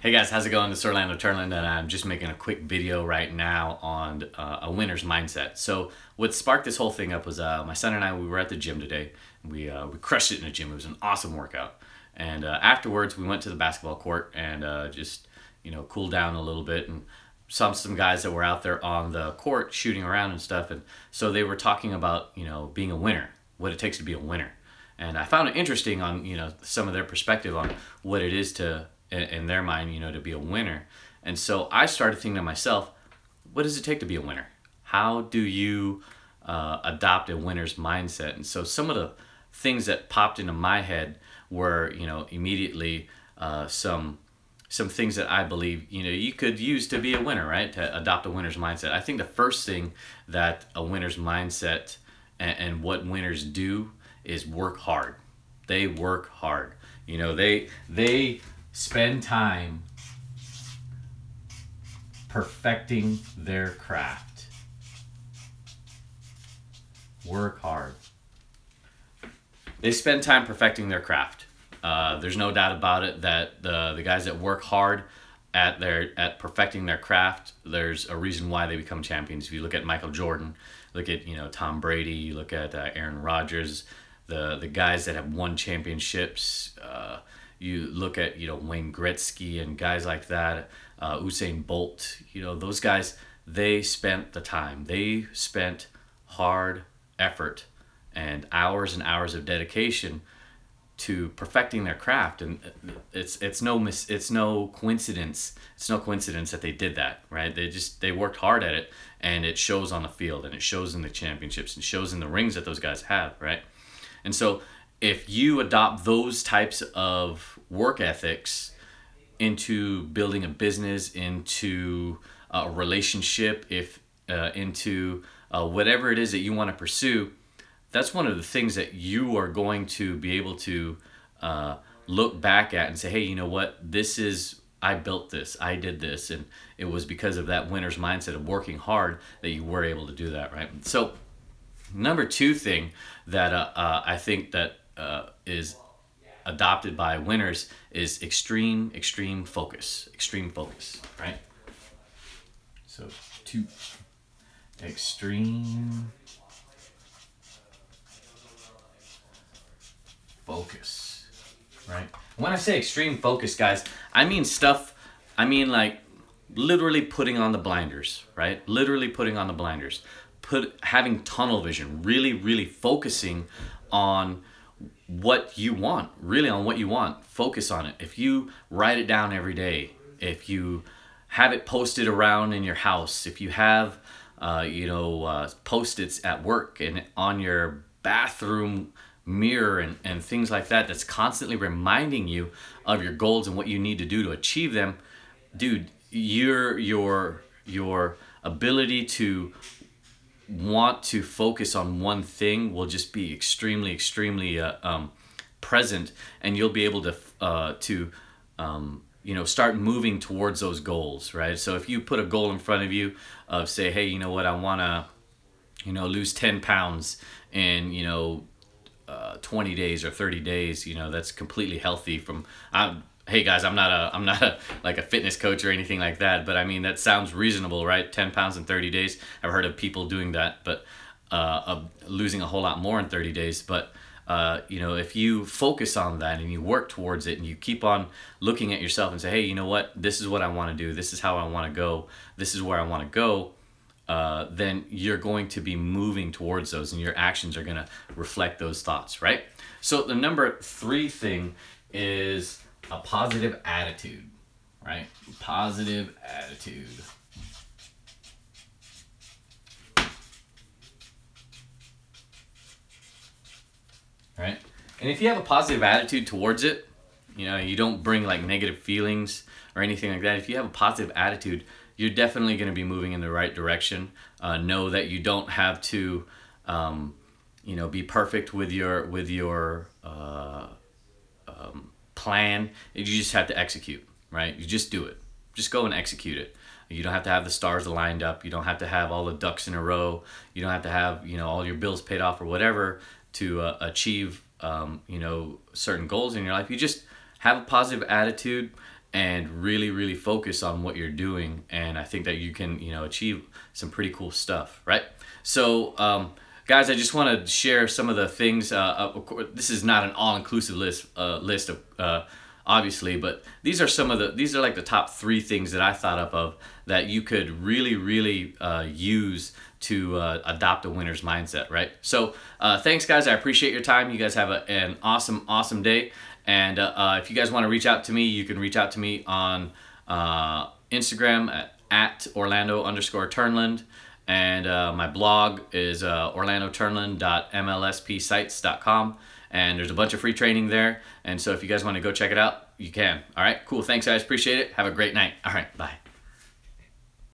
Hey guys, how's it going? This is Orlando Turland, and I'm just making a quick video right now on uh, a winner's mindset. So, what sparked this whole thing up was uh, my son and I. We were at the gym today. We uh, we crushed it in the gym. It was an awesome workout. And uh, afterwards, we went to the basketball court and uh, just you know cooled down a little bit and saw some guys that were out there on the court shooting around and stuff. And so they were talking about you know being a winner, what it takes to be a winner. And I found it interesting on you know some of their perspective on what it is to in, in their mind, you know, to be a winner. And so I started thinking to myself, what does it take to be a winner? How do you uh, adopt a winner's mindset? And so some of the things that popped into my head were, you know, immediately uh, some some things that I believe you know you could use to be a winner, right? To adopt a winner's mindset. I think the first thing that a winner's mindset and, and what winners do is work hard. They work hard. You know, they they spend time perfecting their craft. Work hard. They spend time perfecting their craft. Uh, there's no doubt about it that the the guys that work hard at their at perfecting their craft, there's a reason why they become champions. If you look at Michael Jordan, look at you know Tom Brady, you look at uh, Aaron Rodgers, the the guys that have won championships. Uh, you look at you know Wayne Gretzky and guys like that, uh, Usain Bolt. You know those guys. They spent the time. They spent hard effort and hours and hours of dedication to perfecting their craft and it's it's no mis- it's no coincidence it's no coincidence that they did that right they just they worked hard at it and it shows on the field and it shows in the championships and shows in the rings that those guys have right and so if you adopt those types of work ethics into building a business, into a relationship, if uh, into uh, whatever it is that you want to pursue, that's one of the things that you are going to be able to uh, look back at and say, hey, you know what? This is I built this, I did this, and it was because of that winner's mindset of working hard that you were able to do that, right? So, number two thing that uh, uh, I think that uh, is adopted by winners is extreme, extreme focus. Extreme focus, right? So, two. Extreme focus, right? When I say extreme focus, guys, I mean stuff, I mean like literally putting on the blinders, right? Literally putting on the blinders. Put having tunnel vision, really, really focusing on what you want, really on what you want. Focus on it. If you write it down every day, if you have it posted around in your house, if you have, uh, you know, uh, post-its at work and on your bathroom mirror and, and things like that, that's constantly reminding you of your goals and what you need to do to achieve them, dude, your your your ability to want to focus on one thing will just be extremely, extremely uh, um, present, and you'll be able to uh, to um, you know start moving towards those goals, right? So if you put a goal in front of you of say, hey, you know what, I want to you know lose ten pounds in you know uh, 20 days or 30 days you know that's completely healthy from I, hey guys i'm not a i'm not a like a fitness coach or anything like that but i mean that sounds reasonable right? 10 pounds in 30 days. I've heard of people doing that but uh, of losing a whole lot more in 30 days but uh, you know if you focus on that and you work towards it and you keep on looking at yourself and say hey you know what? This is what i want to do. This is how i want to go. This is where i want to go. Uh, then you're going to be moving towards those and your actions are going to reflect those thoughts right? So the number three thing is a positive attitude, right? Positive attitude. Right? And if you have a positive attitude towards it, you know, you don't bring like negative feelings or anything like that. If you have a positive attitude, you're definitely going to be moving in the right direction. Uh, know that you don't have to, um, you know, be perfect with your with your uh, um, plan. You just have to execute, right? You just do it. Just go and execute it. You don't have to have the stars lined up. You don't have to have all the ducks in a row. You don't have to have you know all your bills paid off or whatever to uh, achieve um, you know certain goals in your life. You just have a positive attitude and really really focus on what you're doing and i think that you can you know achieve some pretty cool stuff right so um, guys i just want to share some of the things uh, of course, this is not an all-inclusive list uh, list of uh, obviously but these are some of the these are like the top three things that i thought up of that you could really really uh, use to uh, adopt a winner's mindset right? So uh, thanks guys. I appreciate your time. You guys have a, an awesome awesome day. And if you guys want to reach out to me, you can reach out to me on uh, Instagram at, at, Orlando underscore Turnland. And uh, my blog is uh, orlandoturnland.mlspsites.com. And there's a bunch of free training there. And so if you guys want to go check it out, you can. All right, cool. Thanks, guys. Appreciate it. Have a great night. All right, bye.